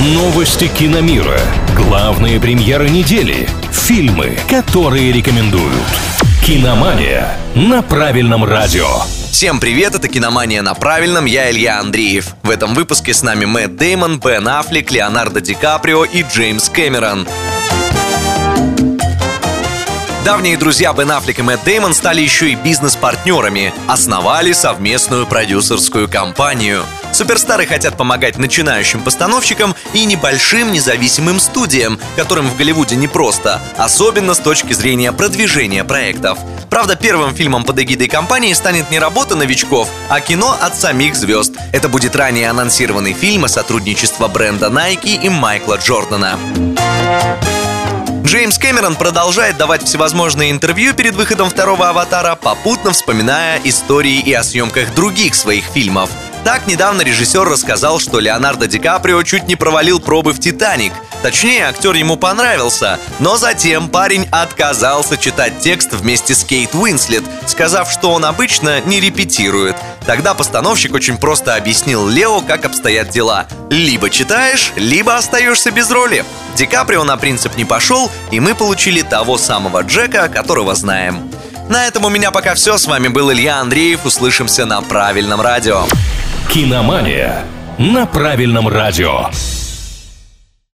Новости киномира. Главные премьеры недели. Фильмы, которые рекомендуют. Киномания на правильном радио. Всем привет, это «Киномания на правильном», я Илья Андреев. В этом выпуске с нами Мэтт Деймон, Бен Аффлек, Леонардо Ди Каприо и Джеймс Кэмерон. Давние друзья Бен Аффлек и Мэтт Деймон стали еще и бизнес-партнерами. Основали совместную продюсерскую компанию – Суперстары хотят помогать начинающим постановщикам и небольшим независимым студиям, которым в Голливуде непросто, особенно с точки зрения продвижения проектов. Правда, первым фильмом под эгидой компании станет не работа новичков, а кино от самих звезд. Это будет ранее анонсированный фильм о сотрудничестве бренда Nike и Майкла Джордана. Джеймс Кэмерон продолжает давать всевозможные интервью перед выходом второго «Аватара», попутно вспоминая истории и о съемках других своих фильмов – так недавно режиссер рассказал, что Леонардо Ди Каприо чуть не провалил пробы в «Титаник». Точнее, актер ему понравился, но затем парень отказался читать текст вместе с Кейт Уинслет, сказав, что он обычно не репетирует. Тогда постановщик очень просто объяснил Лео, как обстоят дела. Либо читаешь, либо остаешься без роли. Ди Каприо на принцип не пошел, и мы получили того самого Джека, которого знаем. На этом у меня пока все. С вами был Илья Андреев. Услышимся на правильном радио. Киномания на правильном радио.